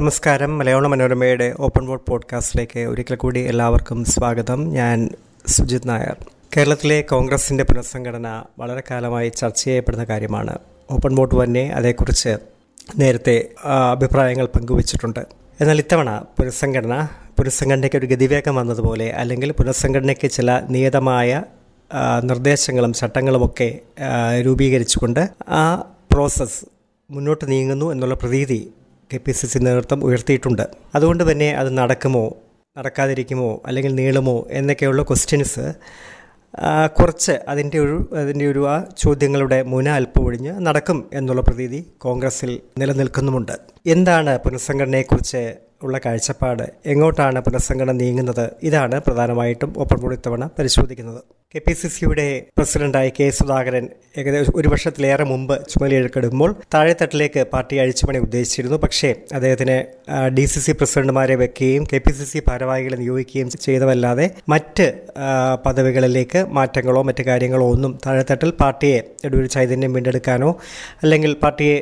നമസ്കാരം. മലയാള മനോരമയുടെ open vote പോഡ്കാസ്റ്റിലേക്ക് ഒരിക്കൽ കൂടി എല്ലാവർക്കും സ്വാഗതം. ഞാൻ സുജിത് നായർ. കേരളത്തിലെ കോൺഗ്രസിന്റെ പുനഃസംഘടന വളരെ കാലമായി ചർച്ച ചെയ്യപ്പെടുന്ന കാര്യമാണ്. ഓപ്പൺ വോട്ട് തന്നെ അതേക്കുറിച്ച് നേരത്തെ അഭിപ്രായങ്ങൾ പങ്കുവച്ചിട്ടുണ്ട്. എന്നാൽ ഇത്തവണ പുനഃസംഘടന പുനഃസംഘടനയ്ക്ക് ഒരു ഗതിവേഗം വന്നതുപോലെ അല്ലെങ്കിൽ പുനഃസംഘടനയ്ക്ക് ചില നിയതമായ നിർദ്ദേശങ്ങളും ചട്ടങ്ങളുമൊക്കെ രൂപീകരിച്ചുകൊണ്ട് ആ പ്രോസസ്സ് മുന്നോട്ട് നീങ്ങുന്നു എന്നുള്ള പ്രതീതി കെ പി സി സി നേതൃത്വം ഉയർത്തിയിട്ടുണ്ട്. അതുകൊണ്ട് തന്നെ അത് നടക്കുമോ നടക്കാതിരിക്കുമോ അല്ലെങ്കിൽ നീളുമോ എന്നൊക്കെയുള്ള ക്വസ്റ്റ്യൻസ് കുറച്ച് അതിന്റെ ഒരു അതിന്റെ ഒരു ആ ചോദ്യങ്ങളുടെ മുന അല്പം ഒഴിഞ്ഞ് നടക്കും എന്നുള്ള പ്രതീതി കോൺഗ്രസിൽ നിലനിൽക്കുന്നുമുണ്ട്. എന്താണ് പുനഃസംഘടനയെക്കുറിച്ച് ഉള്ള കാഴ്ചപ്പാട് എങ്ങോട്ടാണ് പുനഃസംഘടന നീങ്ങുന്നത്? ഇതാണ് പ്രധാനമായിട്ടും ഓപ്പൺ ബോർഡ് ഇത്തവണ പരിശോധിക്കുന്നത്. കെ പി സി സിയുടെ പ്രസിഡന്റായി കെ സുധാകരൻ ഏകദേശം ഒരു വർഷത്തിലേറെ മുമ്പ് ചുമതലയെടുക്കുമ്പോൾ താഴെത്തട്ടിലേക്ക് പാർട്ടി അഴിച്ചുപണി ഉദ്ദേശിച്ചിരുന്നു. പക്ഷേ അദ്ദേഹത്തിന് ഡി സി സി പ്രസിഡന്റുമാരെ വെക്കുകയും കെ പി സി സി ഭാരവാഹികളെ നിയോഗിക്കുകയും ചെയ്തതല്ലാതെ മറ്റ് പദവികളിലേക്ക് മാറ്റങ്ങളോ മറ്റു കാര്യങ്ങളോ ഒന്നും താഴെത്തട്ടിൽ പാർട്ടിയെ ഒരു ചൈതന്യം വീണ്ടെടുക്കാനോ അല്ലെങ്കിൽ പാർട്ടിയെ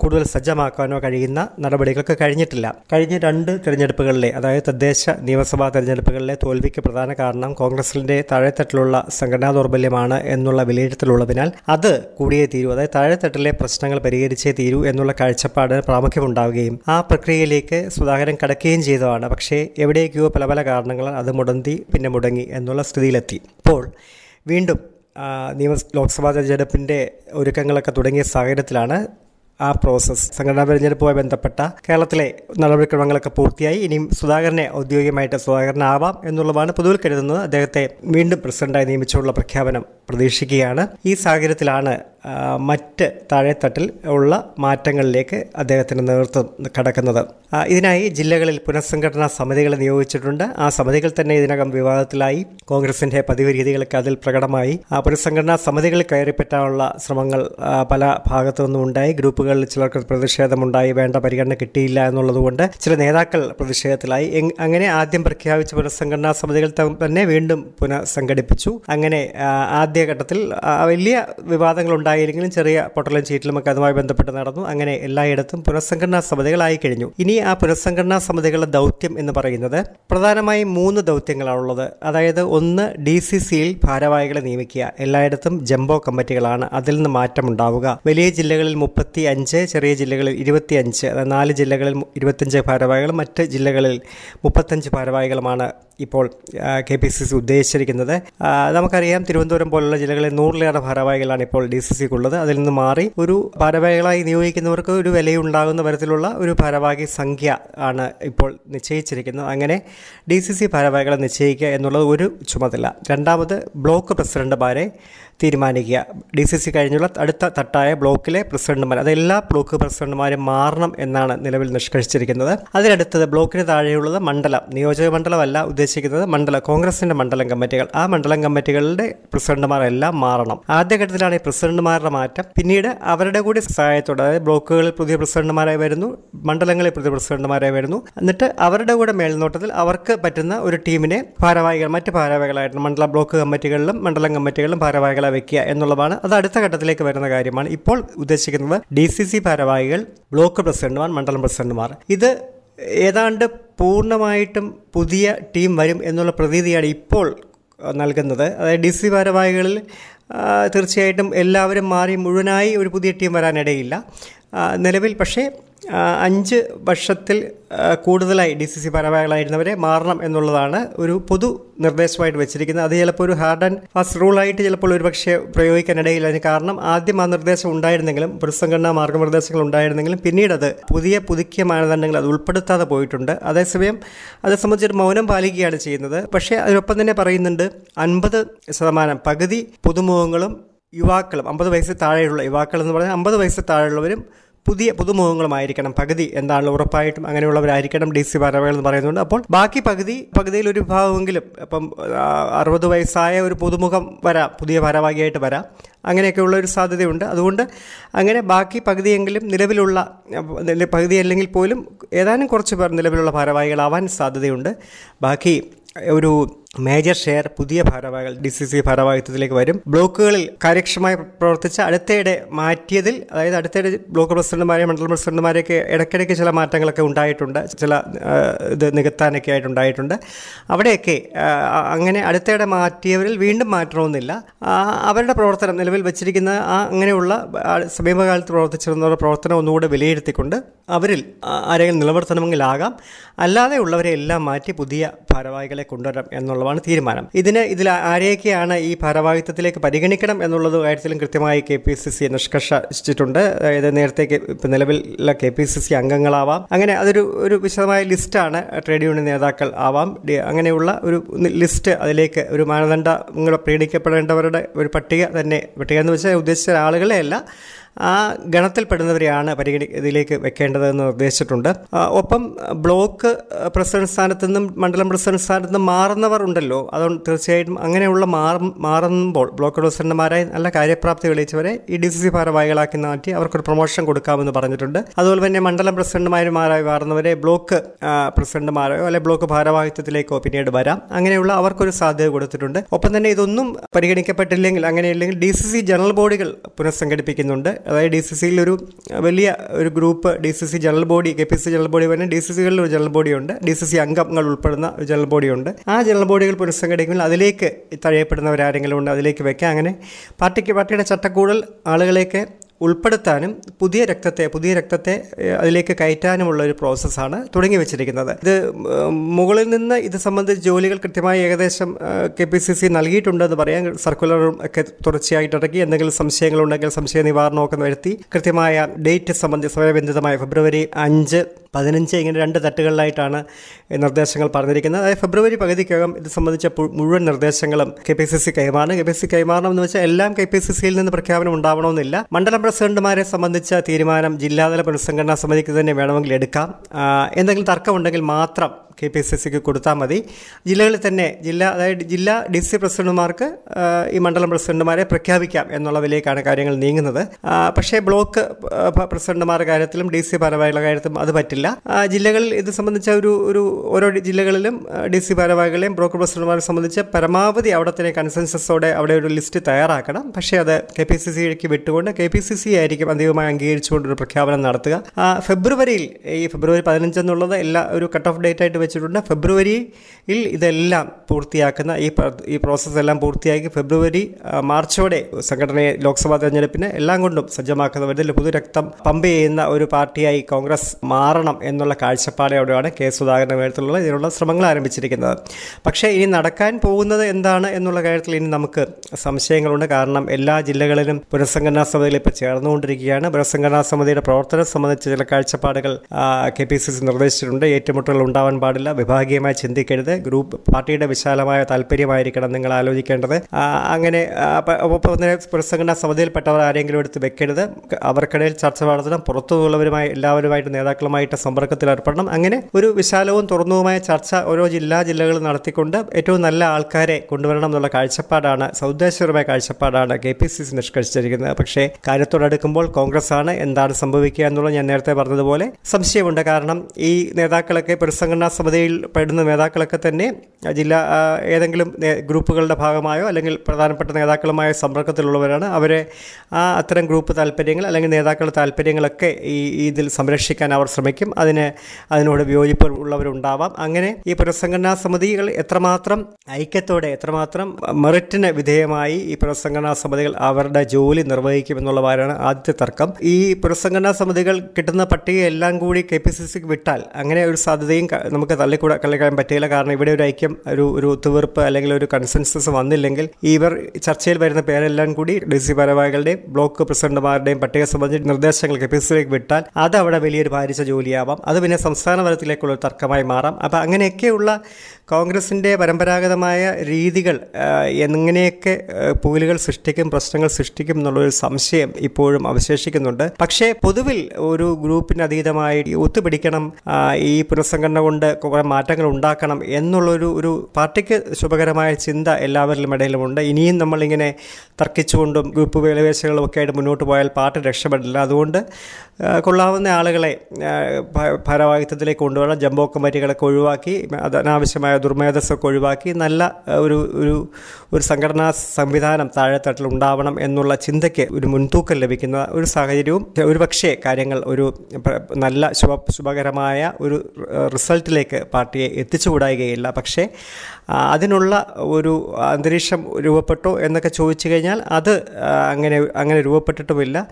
കൂടുതൽ സജ്ജമാക്കാനോ കഴിയുന്ന നടപടികൾക്ക് കഴിഞ്ഞിട്ടില്ല. കഴിഞ്ഞ രണ്ട് തെരഞ്ഞെടുപ്പുകളിലെ അതായത് തദ്ദേശ നിയമസഭാ തെരഞ്ഞെടുപ്പുകളിലെ തോൽവിക്ക് പ്രധാന കാരണം കോൺഗ്രസിന്റെ താഴെത്തട്ടിലുള്ള സംഘടനാ ദൗർബല്യമാണ് എന്നുള്ള വിലയിരുത്തലുള്ളതിനാൽ അത് കൂടിയേ തീരൂ. അതായത് താഴെത്തട്ടിലെ പ്രശ്നങ്ങൾ പരിഹരിച്ചേ തീരൂ എന്നുള്ള കാഴ്ചപ്പാട് പ്രാമുഖ്യമുണ്ടാവുകയും ആ പ്രക്രിയയിലേക്ക് സുധാകരൻ കടക്കുകയും ചെയ്തതാണ്. പക്ഷേ എവിടേക്കോ പല പല കാരണങ്ങൾ അത് മുടന്തി പിന്നെ മുടങ്ങി എന്നുള്ള സ്ഥിതിയിലെത്തി. ഇപ്പോൾ വീണ്ടും നിയമ ലോക്സഭാ തെരഞ്ഞെടുപ്പിന്റെ ഒരുക്കങ്ങളൊക്കെ തുടങ്ങിയ സാഹചര്യത്തിലാണ് ആ പ്രോസസ്സ് സംഘടനാ തെരഞ്ഞെടുപ്പുമായി ബന്ധപ്പെട്ട കേരളത്തിലെ നടപടിക്രമങ്ങളൊക്കെ പൂർത്തിയായി. ഇനിയും സുധാകരനെ ഔദ്യോഗികമായിട്ട് സുധാകരനാവാം എന്നുള്ളതാണ് പൊതുവിൽ കരുതുന്നത്. അദ്ദേഹത്തെ വീണ്ടും പ്രസിഡന്റായി നിയമിച്ചുള്ള പ്രഖ്യാപനം പ്രതീക്ഷിക്കുകയാണ്. ഈ സാഹചര്യത്തിലാണ് മറ്റ് താഴെത്തട്ടിൽ ഉള്ള മാറ്റങ്ങളിലേക്ക് അദ്ദേഹത്തിന്റെ നേതൃത്വം കടക്കുന്നത്. ഇതിനായി ജില്ലകളിൽ പുനഃസംഘടനാ സമിതികളെ നിയോഗിച്ചിട്ടുണ്ട്. ആ സമിതികൾ തന്നെ ഇതിനകം വിവാദത്തിലായി. കോൺഗ്രസിന്റെ പതിവ് രീതികളൊക്കെ അതിൽ പ്രകടമായി. ആ പുനഃസംഘടനാ സമിതികളിൽ കയറിപ്പറ്റാനുള്ള ശ്രമങ്ങൾ പല ഭാഗത്തു നിന്നും ഉണ്ടായി. ഗ്രൂപ്പുകളിൽ ചിലർക്ക് പ്രതിഷേധമുണ്ടായി. വേണ്ട പരിഗണന കിട്ടിയില്ല എന്നുള്ളതുകൊണ്ട് ചില നേതാക്കൾ പ്രതിഷേധത്തിലായി. അങ്ങനെ ആദ്യം പ്രഖ്യാപിച്ച പുനഃസംഘടനാ സമിതികൾ തന്നെ വീണ്ടും പുനഃസംഘടിപ്പിച്ചു. അങ്ങനെ ആദ്യഘട്ടത്തിൽ വലിയ വിവാദങ്ങൾ ഉണ്ടായില്ലെങ്കിലും ചെറിയ പൊട്ടലും ചീറ്റലുമൊക്കെ അതുമായി ബന്ധപ്പെട്ട് നടന്നു. അങ്ങനെ എല്ലായിടത്തും പുനഃസംഘടനാ സമിതികളായി കഴിഞ്ഞു. ഇനി ആ പുനഃസംഘടനാ സമിതികളുടെ ദൗത്യം എന്ന് പറയുന്നത് പ്രധാനമായും മൂന്ന് ദൗത്യങ്ങളാണുള്ളത് അതായത് ഒന്ന് ഡി സി സിയിൽ ഭാരവാഹികളെ നിയമിക്കുക. എല്ലായിടത്തും ജംബോ കമ്മിറ്റികളാണ് അതിൽ നിന്ന് മാറ്റമുണ്ടാവുക. വലിയ ജില്ലകളിൽ മുപ്പത്തി അഞ്ച് ചെറിയ ജില്ലകളിൽ ഇരുപത്തി അഞ്ച് അതായത് നാല് ജില്ലകളിൽ ഇരുപത്തഞ്ച് ഭാരവാഹികളും മറ്റ് ജില്ലകളിൽ മുപ്പത്തഞ്ച് ഭാരവാഹികളുമാണ് ഇപ്പോൾ കെ പി സി സി ഉദ്ദേശിച്ചിരിക്കുന്നത്. നമുക്കറിയാം തിരുവനന്തപുരം പോലുള്ള ജില്ലകളിൽ നൂറിലേറെ ഭാരവാഹികളാണ് ഇപ്പോൾ ഡി സി സിക്കുള്ളത് അതിൽ നിന്ന് മാറി ഒരു ഭാരവാഹികളായി നിയോഗിക്കുന്നവർക്ക് ഒരു വിലയുണ്ടാകുന്ന തരത്തിലുള്ള ഒരു ഭാരവാഹി സംഖ്യ ആണ് ഇപ്പോൾ നിശ്ചയിച്ചിരിക്കുന്നത്. അങ്ങനെ ഡി സി സി ഭാരവാഹികളെ നിശ്ചയിക്കുക എന്നുള്ളത് ഒരു ചുമതല. രണ്ടാമത് ബ്ലോക്ക് പ്രസിഡന്റുമാരെ തീരുമാനിക്കുക. ഡി സി സി കഴിഞ്ഞുള്ള അടുത്ത തട്ടായ ബ്ലോക്കിലെ പ്രസിഡന്റുമാർ അത് എല്ലാ ബ്ലോക്ക് പ്രസിഡന്റുമാരും മാറണം എന്നാണ് നിലവിൽ നിഷ്കർഷിച്ചിരിക്കുന്നത്. അതിനടുത്തത് ബ്ലോക്കിന് താഴെയുള്ളത് മണ്ഡലം നിയോജക മണ്ഡലമല്ല ഉദ്ദേശിക്കുന്നത് മണ്ഡലം കോൺഗ്രസിന്റെ മണ്ഡലം കമ്മിറ്റികൾ. ആ മണ്ഡലം കമ്മിറ്റികളുടെ പ്രസിഡന്റുമാരെല്ലാം മാറണം. ആദ്യഘട്ടത്തിലാണ് ഈ പ്രസിഡന്റുമാരുടെ മാറ്റം. പിന്നീട് അവരുടെ കൂടി സഹായത്തോടെ അതായത് ബ്ലോക്കുകളിൽ പുതിയ പ്രസിഡന്റുമാരായി വരുന്നു മണ്ഡലങ്ങളിൽ പുതിയ പ്രസിഡന്റുമാരായി വരുന്നു. എന്നിട്ട് അവരുടെ കൂടെ മേൽനോട്ടത്തിൽ അവർക്ക് പറ്റുന്ന ഒരു ടീമിനെ ഭാരവാഹികൾ മറ്റ് ഭാരവാഹികളായിട്ട് മണ്ഡല ബ്ലോക്ക് കമ്മിറ്റികളിലും മണ്ഡലം കമ്മിറ്റികളിലും ഭാരവാഹികളെ വെക്കുക എന്നുള്ളതാണ്. അത് അടുത്ത ഘട്ടത്തിലേക്ക് വരുന്ന കാര്യമാണ്. ഇപ്പോൾ ഉദ്ദേശിക്കുന്നത് ഡി സി സി ഭാരവാഹികൾ ബ്ലോക്ക് പ്രസിഡന്റുമാർ മണ്ഡലം പ്രസിഡന്റുമാർ. ഇത് ഏതാണ്ട് പൂർണമായിട്ടും പുതിയ ടീം വരും എന്നുള്ള പ്രതീതിയാണ് ഇപ്പോൾ നൽകുന്നത്. അതായത് ഡി സി ഭാരവാഹികളിൽ തീർച്ചയായിട്ടും എല്ലാവരും മാറി മുഴുവനായി ഒരു പുതിയ ടീം വരാനിടയില്ല. നിലവിൽ പക്ഷേ അഞ്ച് വർഷത്തിൽ കൂടുതലായി ഡി സി സി ഭാരവാഹികളായിരുന്നവരെ മാറണം എന്നുള്ളതാണ് ഒരു പൊതു നിർദ്ദേശമായിട്ട് വെച്ചിരിക്കുന്നത്. അത് ചിലപ്പോൾ ഒരു ഹാർഡ് ആൻഡ് ഫാസ്റ്റ് റൂളായിട്ട് ചിലപ്പോൾ ഒരു പക്ഷേ പ്രയോഗിക്കാനിടയില്ല അതിന് കാരണം ആദ്യം ആ നിർദ്ദേശം ഉണ്ടായിരുന്നെങ്കിലും പുനഃസംഘടനാ മാർഗനിർദ്ദേശങ്ങൾ ഉണ്ടായിരുന്നെങ്കിലും പിന്നീട് അത് പുതിയ പുതുക്കിയ മാനദണ്ഡങ്ങൾ അത് ഉൾപ്പെടുത്താതെ പോയിട്ടുണ്ട്. അതേസമയം അതേ സംബന്ധിച്ചൊരു മൗനം പാലിക്കുകയാണ് ചെയ്യുന്നത്. പക്ഷേ അതിനൊപ്പം തന്നെ പറയുന്നുണ്ട് അൻപത് ശതമാനം പകുതി പുതുമുഖങ്ങളും യുവാക്കളും അമ്പത് വയസ്സിൽ താഴെയുള്ള യുവാക്കൾ എന്ന് പറഞ്ഞാൽ അമ്പത് വയസ്സിൽ താഴെയുള്ളവരും പുതിയ പുതുമുഖങ്ങളുമായിരിക്കണം. പകുതി എന്താണ് ഉറപ്പായിട്ടും അങ്ങനെയുള്ളവരായിരിക്കണം ഡി സി പരവകൾ എന്ന് പറയുന്നുണ്ട് അപ്പോൾ ബാക്കി പകുതി പകുതിയിൽ ഒരു വിഭാഗമെങ്കിലും ഇപ്പം അറുപത് വയസ്സായ ഒരു പുതുമുഖം വരാം പുതിയ ഭാരവാഹിയായിട്ട് വരാം. അങ്ങനെയൊക്കെയുള്ള ഒരു സാധ്യതയുണ്ട്. അതുകൊണ്ട് അങ്ങനെ ബാക്കി പകുതിയെങ്കിലും നിലവിലുള്ള പകുതി അല്ലെങ്കിൽ പോലും ഏതാനും കുറച്ച് പേർ നിലവിലുള്ള ഭാരവാഹികളാവാൻ സാധ്യതയുണ്ട്. ബാക്കി ഒരു മേജർ ഷെയർ പുതിയ ഭാരവാഹികൾ ഡി സി സി ഭാരവാഹിത്വത്തിലേക്ക് വരും. ബ്ലോക്കുകളിൽ കാര്യക്ഷമമായി പ്രവർത്തിച്ച അടുത്തയിടെ മാറ്റിയതിൽ അതായത് അടുത്തയിടെ ബ്ലോക്ക് പ്രസിഡന്റുമാരെ മണ്ഡലം പ്രസിഡന്റുമാരെയൊക്കെ ഇടയ്ക്കിടയ്ക്ക് ചില മാറ്റങ്ങളൊക്കെ ഉണ്ടായിട്ടുണ്ട്. ചില ഇത് നികത്താനൊക്കെ ആയിട്ടുണ്ടായിട്ടുണ്ട് അവിടെയൊക്കെ അങ്ങനെ അടുത്തയിടെ മാറ്റിയവരിൽ വീണ്ടും മാറ്റണമെന്നില്ല. അവരുടെ പ്രവർത്തനം നിലവിൽ വെച്ചിരിക്കുന്ന ആ അങ്ങനെയുള്ള സമീപകാലത്ത് പ്രവർത്തിച്ചിരുന്നവരുടെ പ്രവർത്തനം ഒന്നുകൂടെ വിലയിരുത്തിക്കൊണ്ട് അവരിൽ ആരെങ്കിലും നിലനിർത്തണമെങ്കിലാകാം. അല്ലാതെ ഉള്ളവരെ എല്ലാം മാറ്റി പുതിയ ഭാരവാഹികളെ കൊണ്ടുവരാം എന്നുള്ളതാണ് തീരുമാനം. ഇതിന് ഇതിൽ ആരെയൊക്കെയാണ് ഈ ഭാരവാഹിത്വത്തിലേക്ക് പരിഗണിക്കണം എന്നുള്ളത് കാര്യത്തിലും കൃത്യമായി കെ പി സി സി നിഷ്കർഷിച്ചിട്ടുണ്ട്. അതായത് നേരത്തെ നിലവിലുള്ള കെ പി സി സി അംഗങ്ങളാവാം. അങ്ങനെ അതൊരു ഒരു വിശദമായ ലിസ്റ്റാണ് ട്രേഡ് യൂണിയൻ നേതാക്കൾ ആവാം. അങ്ങനെയുള്ള ഒരു ലിസ്റ്റ് അതിലേക്ക് ഒരു മാനദണ്ഡങ്ങൾ പ്രീണിക്കപ്പെടേണ്ടവരുടെ ഒരു പട്ടിക തന്നെ പട്ടിക എന്ന് വെച്ചാൽ ഉദ്ദേശിച്ച ആളുകളെ അല്ല ആ ഗണത്തിൽപ്പെടുന്നവരെയാണ് പരിഗണി ഇതിലേക്ക് വെക്കേണ്ടതെന്ന് നിർദ്ദേശിച്ചിട്ടുണ്ട്. ഒപ്പം ബ്ലോക്ക് പ്രസിഡന്റ് സ്ഥാനത്ത് നിന്നും മണ്ഡലം പ്രസിഡന്റ് സ്ഥാനത്ത് നിന്നും മാറുന്നവർ ഉണ്ടല്ലോ. അതുകൊണ്ട് തീർച്ചയായിട്ടും അങ്ങനെയുള്ള മാറും മാറുമ്പോൾ ബ്ലോക്ക് പ്രസിഡന്റുമാരായി നല്ല കാര്യപ്രാപ്തി തെളിയിച്ചവരെ ഈ ഡി സി സി ഭാരവാഹികളാക്കി മാറ്റി അവർക്കൊരു പ്രൊമോഷൻ കൊടുക്കാമെന്ന് പറഞ്ഞിട്ടുണ്ട്. അതുപോലെ തന്നെ മണ്ഡലം പ്രസിഡന്റുമാരുമാരായി മാറുന്നവരെ ബ്ലോക്ക് പ്രസിഡന്റുമാരോ അല്ലെ ബ്ലോക്ക് ഭാരവാഹിത്വത്തിലേക്കോ പിന്നീട് വരാം. അങ്ങനെയുള്ള അവർക്കൊരു സാധ്യത കൊടുത്തിട്ടുണ്ട്. ഒപ്പം തന്നെ ഇതൊന്നും പരിഗണിക്കപ്പെട്ടില്ലെങ്കിൽ അങ്ങനെയല്ലെങ്കിൽ ഡി സി സി ജനറൽ ബോഡികൾ പുനഃസംഘടിപ്പിക്കുന്നുണ്ട്. അതായത് ഡി സി സിയിൽ ഒരു വലിയ ഒരു group D C C general body K P C general body പറഞ്ഞാൽ ഡി സി സികളിൽ ഒരു ജനറൽ ബോഡിയുണ്ട് ഡി സി സി അംഗങ്ങൾ ഉൾപ്പെടുന്ന ഒരു ജനറൽ ബോഡിയുണ്ട് ആ ജനറൽ ബോഡികൾ പുനഃസംഘടിക്കുമ്പോൾ അതിലേക്ക് തഴയപ്പെടുന്നവരാരെങ്കിലും ഉണ്ട് അതിലേക്ക് വെക്കാം അങ്ങനെ പാർട്ടിക്ക് പാർട്ടിയുടെ ചട്ടക്കൂടൽ ആളുകളെയൊക്കെ ഉൾപ്പെടുത്താനും പുതിയ രക്തത്തെ പുതിയ രക്തത്തെ അതിലേക്ക് കയറ്റാനുമുള്ള ഒരു പ്രോസസ്സാണ് തുടങ്ങി വെച്ചിരിക്കുന്നത്. ഇത് മുകളിൽ നിന്ന് ഇത് സംബന്ധിച്ച് ജോലികൾ കൃത്യമായി ഏകദേശം കെ പി സി സി നൽകിയിട്ടുണ്ടെന്ന് പറയാം. സർക്കുലറും ഒക്കെ തുടർച്ചയായിട്ട് ഇറക്കി. എന്തെങ്കിലും സംശയങ്ങളുണ്ടെങ്കിൽ സംശയ നിവാരണമൊക്കെ വരുത്തി കൃത്യമായ ഡേറ്റ് സംബന്ധിച്ച് സമയബന്ധിതമായ ഫെബ്രുവരി അഞ്ച് പതിനഞ്ച് ഇങ്ങനെ രണ്ട് തട്ടുകളിലായിട്ടാണ് നിർദ്ദേശങ്ങൾ പറഞ്ഞിരിക്കുന്നത്. അതായത് ഫെബ്രുവരി പകുതിക്കകം ഇത് സംബന്ധിച്ച മുഴുവൻ നിർദ്ദേശങ്ങളും കെ പി സി സി കൈമാറണം. കെ പി സി കൈമാറണം എന്ന് വെച്ചാൽ എല്ലാം കെ പി സി സിയിൽ നിന്ന് പ്രഖ്യാപനം ഉണ്ടാവണമെന്നില്ല. മണ്ഡലം പ്രസിഡന്റുമാരെ സംബന്ധിച്ച തീരുമാനം ജില്ലാതല പുനഃസംഘടനാ സമിതിക്ക് തന്നെ വേണമെങ്കിൽ എടുക്കാം. എന്തെങ്കിലും തർക്കമുണ്ടെങ്കിൽ മാത്രം കെ പി സി സിക്ക് കൊടുത്താൽ മതി. ജില്ലകളിൽ തന്നെ ജില്ലാ അതായത് ജില്ലാ ഡി സി പ്രസിഡന്റുമാർക്ക് ഈ മണ്ഡലം പ്രസിഡന്റുമാരെ പ്രഖ്യാപിക്കാം എന്നുള്ളതിലേക്കാണ് കാര്യങ്ങൾ നീങ്ങുന്നത്. പക്ഷേ ബ്ലോക്ക് പ്രസിഡന്റുമാരുടെ കാര്യത്തിലും ഡി സി ഭാരവാഹികളുടെ കാര്യത്തിലും അത് പറ്റില്ല. ആ, ജില്ലകളിൽ ഇത് സംബന്ധിച്ച ഒരു ഒരു ഓരോ ജില്ലകളിലും ഡി സി ഭാരവാഹികളെയും ബ്രോക്കർ പ്രസിഡന്റുമാരെ സംബന്ധിച്ച് പരമാവധി അവിടത്തെ കൺസെൻസസോടെ അവിടെ ഒരു ലിസ്റ്റ് തയ്യാറാക്കണം. പക്ഷേ അത് കെ പി സി സിക്ക് വിട്ടുകൊണ്ട് കെ പി സി സി ആയിരിക്കും അന്തിമമായി അംഗീകരിച്ചുകൊണ്ട് ഒരു പ്രഖ്യാപനം നടത്തുക. ഫെബ്രുവരിയിൽ ഈ ഫെബ്രുവരി പതിനഞ്ചെന്നുള്ളത് എല്ലാ ഒരു കട്ട് ഓഫ് ഡേറ്റ് ആയിട്ട് വെച്ചിട്ടുണ്ട്. ഫെബ്രുവരിയിൽ ഇതെല്ലാം പൂർത്തിയാക്കുന്ന ഈ ഈ പ്രോസസ് എല്ലാം പൂർത്തിയാക്കി ഫെബ്രുവരി മാർച്ചോടെ സംഘടനയെ ലോക്സഭാ തെരഞ്ഞെടുപ്പിന് എല്ലാം കൊണ്ടും സജ്ജമാക്കുന്നവരിൽ പുതുരക്തം പമ്പ് ചെയ്യുന്ന ഒരു പാർട്ടിയായി കോൺഗ്രസ് മാറണം. എന്നുള്ള കാഴ്ചപ്പാടോടെയാണ് കെ സുധാകരന്റെ നേതൃത്വത്തിലുള്ള ഇതിനുള്ള ശ്രമങ്ങൾ ആരംഭിച്ചിരിക്കുന്നത്. പക്ഷേ ഇനി നടക്കാൻ പോകുന്നത് എന്താണ് എന്നുള്ള കാര്യത്തിൽ ഇനി നമുക്ക് സംശയങ്ങളുണ്ട്. കാരണം എല്ലാ ജില്ലകളിലും പുനഃസംഘടനാ സമിതിയിൽ ഇപ്പോൾ ചേർന്നുകൊണ്ടിരിക്കുകയാണ്. പുനഃസംഘടനാ സമിതിയുടെ പ്രവർത്തനം സംബന്ധിച്ച ചില കാഴ്ചപ്പാടുകൾ കെ പി സി സി നിർദ്ദേശിച്ചിട്ടുണ്ട്. ഏറ്റുമുട്ടലുകൾ ഉണ്ടാവാൻ പാടില്ല. വിഭാഗീയമായി ചിന്തിക്കരുത്. ഗ്രൂപ്പ് പാർട്ടിയുടെ വിശാലമായ താല്പര്യമായിരിക്കണം നിങ്ങൾ ആലോചിക്കേണ്ടത്. അങ്ങനെ പുനഃസംഘടനാ സമിതിയിൽപ്പെട്ടവർ ആരെങ്കിലും എടുത്ത് വെക്കരുത്. അവർക്കിടയിൽ ചർച്ച നടത്തണം. പുറത്തുള്ളവരുമായി എല്ലാവരുമായിട്ട് നേതാക്കളുമായിട്ട് സമ്പർക്കത്തിൽ ഏർപ്പെടണം. അങ്ങനെ ഒരു വിശാലവും തുറന്നതുമായ ചർച്ച ഓരോ ജില്ലാ ജില്ലകളിൽ നടത്തിക്കൊണ്ട് ഏറ്റവും നല്ല ആൾക്കാരെ കൊണ്ടുവരണം എന്നുള്ള കാഴ്ചപ്പാടാണ് സൗദ്ദേശപരമായ കാഴ്ചപ്പാടാണ് കെ പി സി സി നിഷ്കരിച്ചിരിക്കുന്നത്. പക്ഷേ കാര്യത്തോടടുക്കുമ്പോൾ കോൺഗ്രസ് ആണ് എന്താണ് സംഭവിക്കുക എന്നുള്ളത് ഞാൻ നേരത്തെ പറഞ്ഞതുപോലെ സംശയമുണ്ട്. കാരണം ഈ നേതാക്കളൊക്കെ പുനഃസംഘടനാ സമിതിയിൽ പെടുന്ന നേതാക്കളൊക്കെ തന്നെ ജില്ലാ ഏതെങ്കിലും ഗ്രൂപ്പുകളുടെ ഭാഗമായോ അല്ലെങ്കിൽ പ്രധാനപ്പെട്ട നേതാക്കളുമായ സമ്പർക്കത്തിലുള്ളവരാണ്. അവരെ ആ അത്തരം ഗ്രൂപ്പ് താല്പര്യങ്ങൾ അല്ലെങ്കിൽ നേതാക്കളുടെ താല്പര്യങ്ങളൊക്കെ ഈ ഇതിൽ സംരക്ഷിക്കാൻ അവർ ശ്രമിക്കും. അതിന് അതിനോട് വിയോജിപ്പ് ഉള്ളവരുണ്ടാവാം അങ്ങനെ ഈ പുനഃസംഘടനാ സമിതികൾ എത്രമാത്രം ഐക്യത്തോടെ എത്രമാത്രം മെറിറ്റിന് വിധേയമായി ഈ പുനഃസംഘടനാ സമിതികൾ അവരുടെ ജോലി നിർവഹിക്കും എന്നുള്ളവരാണ് ആദ്യത്തെ തർക്കം. ഈ പുനഃസംഘടനാ സമിതികൾ കിട്ടുന്ന പട്ടിക എല്ലാം കൂടി കെ പി സി സിക്ക് വിട്ടാൽ അങ്ങനെ ഒരു സാധ്യതയും നമുക്ക് തള്ളിക്കൂടാ കളിക്കാൻ പറ്റില്ല. കാരണം ഇവിടെ ഒരു ഐക്യം ഒരു ഒരു ഒത്തുതീർപ്പ് അല്ലെങ്കിൽ ഒരു കൺസെൻസസ് വന്നില്ലെങ്കിൽ ഇവർ ചർച്ചയിൽ വരുന്ന പേരെല്ലാം കൂടി ഡി സി ഭാരവാഹികളുടെയും ബ്ലോക്ക് പ്രസിഡന്റുമാരുടെയും പട്ടിക സംബന്ധിച്ച് നിർദ്ദേശങ്ങൾ കെ പി സി സിയിലേക്ക് വിട്ടാൽ അത് അവിടെ വലിയൊരു ഭാരിച്ച ജോലിയാവാം അത് പിന്നെ സംസ്ഥാന തലത്തിലേക്കുള്ള ഒരു തർക്കമായി മാറാം. അപ്പം അങ്ങനെയൊക്കെയുള്ള കോൺഗ്രസിന്റെ പരമ്പരാഗതമായ രീതികൾ എങ്ങനെയൊക്കെ പൂലുകൾ സൃഷ്ടിക്കും പ്രശ്നങ്ങൾ സൃഷ്ടിക്കും എന്നുള്ളൊരു സംശയം ഇപ്പോഴും അവശേഷിക്കുന്നുണ്ട്. പക്ഷേ പൊതുവിൽ ഒരു ഗ്രൂപ്പിന് അതീതമായി ഒത്തുപിടിക്കണം ഈ പുനഃസംഘടന കൊണ്ട് കുറേ മാറ്റങ്ങൾ ഉണ്ടാക്കണം എന്നുള്ളൊരു ഒരു പാർട്ടിക്ക് ശുഭകരമായ ചിന്ത എല്ലാവരിലും ഇടയിലുമുണ്ട്. ഇനിയും നമ്മളിങ്ങനെ തർക്കിച്ചുകൊണ്ടും ഗ്രൂപ്പ് വിലവേശകളും ഒക്കെ ആയിട്ട് മുന്നോട്ട് പോയാൽ പാർട്ടി രക്ഷപ്പെടില്ല. അതുകൊണ്ട് കൊള്ളാവുന്ന ആളുകളെ ഭാരവാഹിത്വത്തിലേക്ക് കൊണ്ടുവരണം ജംബോ കമ്മിറ്റികളൊക്കെ ഒഴിവാക്കി അത് അനാവശ്യമായ ദുർമേധസ്സൊക്കെ ഒഴിവാക്കി നല്ല ഒരു ഒരു ഒരു സംഘടനാ സംവിധാനം താഴെത്തട്ടിൽ ഉണ്ടാവണം എന്നുള്ള ചിന്തയ്ക്ക് ഒരു മുൻതൂക്കം ലഭിക്കുന്ന ഒരു സാഹചര്യവും ഒരു പക്ഷേ കാര്യങ്ങൾ ഒരു നല്ല ശുഭ ശുഭകരമായ ഒരു റിസൾട്ടിലേക്ക് പാർട്ടിയെ എത്തിച്ചുകൂടായികയില്ല. പക്ഷേ അതിനുള്ള ഒരു അന്തരീക്ഷം രൂപപ്പെട്ടോ എന്നൊക്കെ ചോദിച്ചു കഴിഞ്ഞാൽ അത് അങ്ങനെ അങ്ങനെ രൂപപ്പെട്ടിട്ടുമില്ല.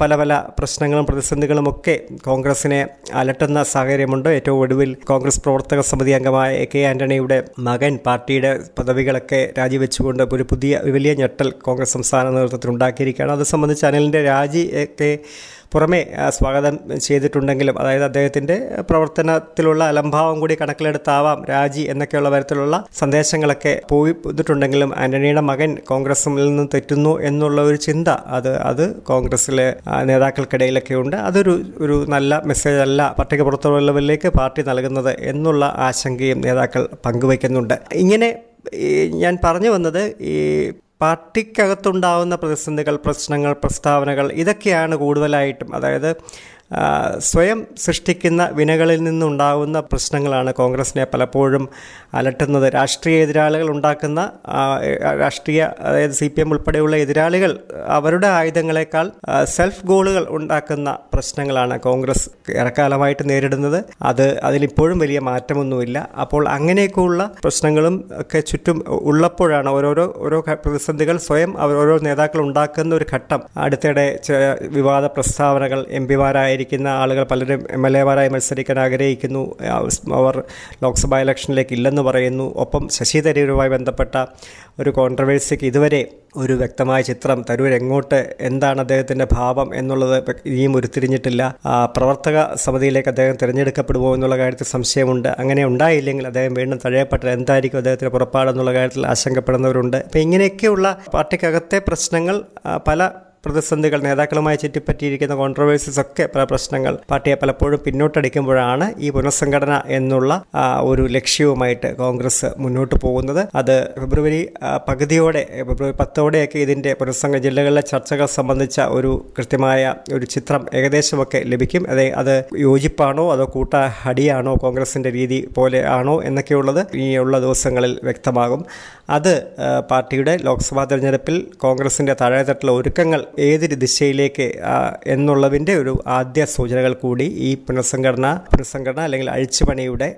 പല പല പ്രശ്നങ്ങളും പ്രതിസന്ധികളും ഒക്കെ കോൺഗ്രസിനെ അലട്ടുന്ന സാഹചര്യമുണ്ട്. ഏറ്റവും ഒടുവിൽ കോൺഗ്രസ് പ്രവർത്തക സമിതി അംഗമായ എ കെ ആന്റണിയുടെ മകൻ പാർട്ടിയുടെ പദവികളൊക്കെ രാജിവെച്ചുകൊണ്ട് ഒരു പുതിയ വലിയ ഞെട്ടൽ കോൺഗ്രസ് സംസ്ഥാന നേതൃത്വത്തിൽ ഉണ്ടാക്കിയിരിക്കുകയാണ് അത് സംബന്ധിച്ച് അനിലിന്റെ പുറമെ സ്വാഗതം ചെയ്തിട്ടുണ്ടെങ്കിലും അതായത് അദ്ദേഹത്തിന്റെ പ്രവർത്തനത്തിലുള്ള അലംഭാവം കൂടി കണക്കിലെടുത്താവാം രാജി എന്നൊക്കെയുള്ള തരത്തിലുള്ള സന്ദേശങ്ങളൊക്കെ പോയി പോയിട്ടുണ്ടെങ്കിലും ആന്റണിയുടെ മകൻ കോൺഗ്രസിൽ നിന്ന് തെറ്റുന്നു എന്നുള്ള ഒരു ചിന്ത അത് അത് കോൺഗ്രസിലെ നേതാക്കൾക്കിടയിലൊക്കെ ഉണ്ട്. അതൊരു ഒരു നല്ല മെസ്സേജ് അല്ല പട്ടിക പുറത്തുള്ളവരിലേക്ക് പാർട്ടി നൽകുന്നത് എന്നുള്ള ആശങ്കയും നേതാക്കൾ പങ്കുവയ്ക്കുന്നുണ്ട്. ഇങ്ങനെ ഞാൻ പറഞ്ഞു വന്നത് ഈ പാർട്ടിക്കകത്തുണ്ടാവുന്ന പ്രതിസന്ധികൾ പ്രശ്നങ്ങൾ പ്രസ്താവനകൾ ഇതൊക്കെയാണ് കൂടുതലായിട്ടും. അതായത് സ്വയം സൃഷ്ടിക്കുന്ന വിനകളിൽ നിന്നുണ്ടാകുന്ന പ്രശ്നങ്ങളാണ് കോൺഗ്രസിനെ പലപ്പോഴും അലട്ടുന്നത്. രാഷ്ട്രീയ എതിരാളികൾ ഉണ്ടാക്കുന്ന രാഷ്ട്രീയ അതായത് സി പി എം ഉൾപ്പെടെയുള്ള എതിരാളികൾ അവരുടെ ആയുധങ്ങളെക്കാൾ സെൽഫ് ഗോളുകൾ ഉണ്ടാക്കുന്ന പ്രശ്നങ്ങളാണ് കോൺഗ്രസ് ഏറെക്കാലമായിട്ട് നേരിടുന്നത്. അത് അതിലിപ്പോഴും വലിയ മാറ്റമൊന്നുമില്ല. അപ്പോൾ അങ്ങനെയൊക്കെയുള്ള പ്രശ്നങ്ങളും ഒക്കെ ചുറ്റും ഉള്ളപ്പോഴാണ് ഓരോരോ ഓരോ പ്രതിസന്ധികൾ സ്വയം അവർ ഓരോ നേതാക്കൾ ഉണ്ടാക്കുന്ന ഒരു ഘട്ടം. അടുത്തിടെ വിവാദ പ്രസ്താവനകൾ എം പിമാരായിരിക്കുന്ന ആളുകൾ പലരും എം എൽ എമാരായി മത്സരിക്കാൻ ആഗ്രഹിക്കുന്നു. അവർ ലോക്സഭാ ഇലക്ഷനിലേക്ക് ഇല്ലെന്ന് പറയുന്നു. ഒപ്പം ശശി തരൂരുമായി ബന്ധപ്പെട്ട ഒരു കോൺട്രവേഴ്സിക്ക് ഇതുവരെ ഒരു വ്യക്തമായ ചിത്രം തരൂർ എങ്ങോട്ട് എന്താണ് അദ്ദേഹത്തിന്റെ ഭാവം എന്നുള്ളത് ഇനിയും ഉരുത്തിരിഞ്ഞിട്ടില്ല. പ്രവർത്തക സമിതിയിലേക്ക് അദ്ദേഹം തിരഞ്ഞെടുക്കപ്പെടുമോ എന്നുള്ള കാര്യത്തിൽ സംശയമുണ്ട്. അങ്ങനെ ഉണ്ടായില്ലെങ്കിൽ അദ്ദേഹം വീണ്ടും തഴയപ്പെട്ടാൽ എന്തായിരിക്കും അദ്ദേഹത്തിന്റെ പുറപ്പാടെന്നുള്ള കാര്യത്തിൽ ആശങ്കപ്പെടുന്നവരുണ്ട്. അപ്പം ഇങ്ങനെയൊക്കെയുള്ള പാർട്ടിക്കകത്തെ പ്രശ്നങ്ങൾ പല പ്രതിസന്ധികൾ നേതാക്കളുമായി ചുറ്റിപ്പറ്റിയിരിക്കുന്ന കോൺട്രവേഴ്സീസ് ഒക്കെ പല പ്രശ്നങ്ങൾ പാർട്ടിയെ പലപ്പോഴും പിന്നോട്ടടിക്കുമ്പോഴാണ് ഈ പുനഃസംഘടന എന്നുള്ള ഒരു ലക്ഷ്യവുമായിട്ട് കോൺഗ്രസ് മുന്നോട്ട് പോകുന്നത്. അത് ഫെബ്രുവരി പകുതിയോടെ ഫെബ്രുവരി പത്തോടെയൊക്കെ ഇതിന്റെ പുനഃസംഘ ജില്ലകളിലെ ചർച്ചകൾ സംബന്ധിച്ച ഒരു കൃത്യമായ ഒരു ചിത്രം ഏകദേശമൊക്കെ ലഭിക്കും. അതെ അത് യോജിപ്പാണോ അതോ കൂട്ട അടിയാണോ കോൺഗ്രസിന്റെ രീതി പോലെ ആണോ എന്നൊക്കെയുള്ളത് ഇനിയുള്ള ദിവസങ്ങളിൽ വ്യക്തമാകും. അത് പാർട്ടിയുടെ ലോക്സഭാ തെരഞ്ഞെടുപ്പിൽ കോൺഗ്രസിന്റെ താഴെത്തട്ടിലെ ഒരുക്കങ്ങൾ ഏത് ദിശയിലേക്ക് എന്നുള്ളതിന്റെ ഒരു ആദ്യ സൂചനകൾ കൂടി ഈ പുനഃസംഘടന പുനഃസംഘടന അല്ലെങ്കിൽ അഴിച്ചുപണിയുടെ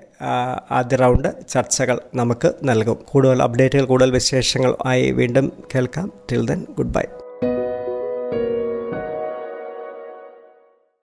ആദ്യ റൗണ്ട് ചർച്ചകൾ നമുക്ക് നൽകും. കൂടുതൽ അപ്ഡേറ്റുകൾ കൂടുതൽ വിശേഷങ്ങൾ ആയി വീണ്ടും കേൾക്കാം. Till then good bye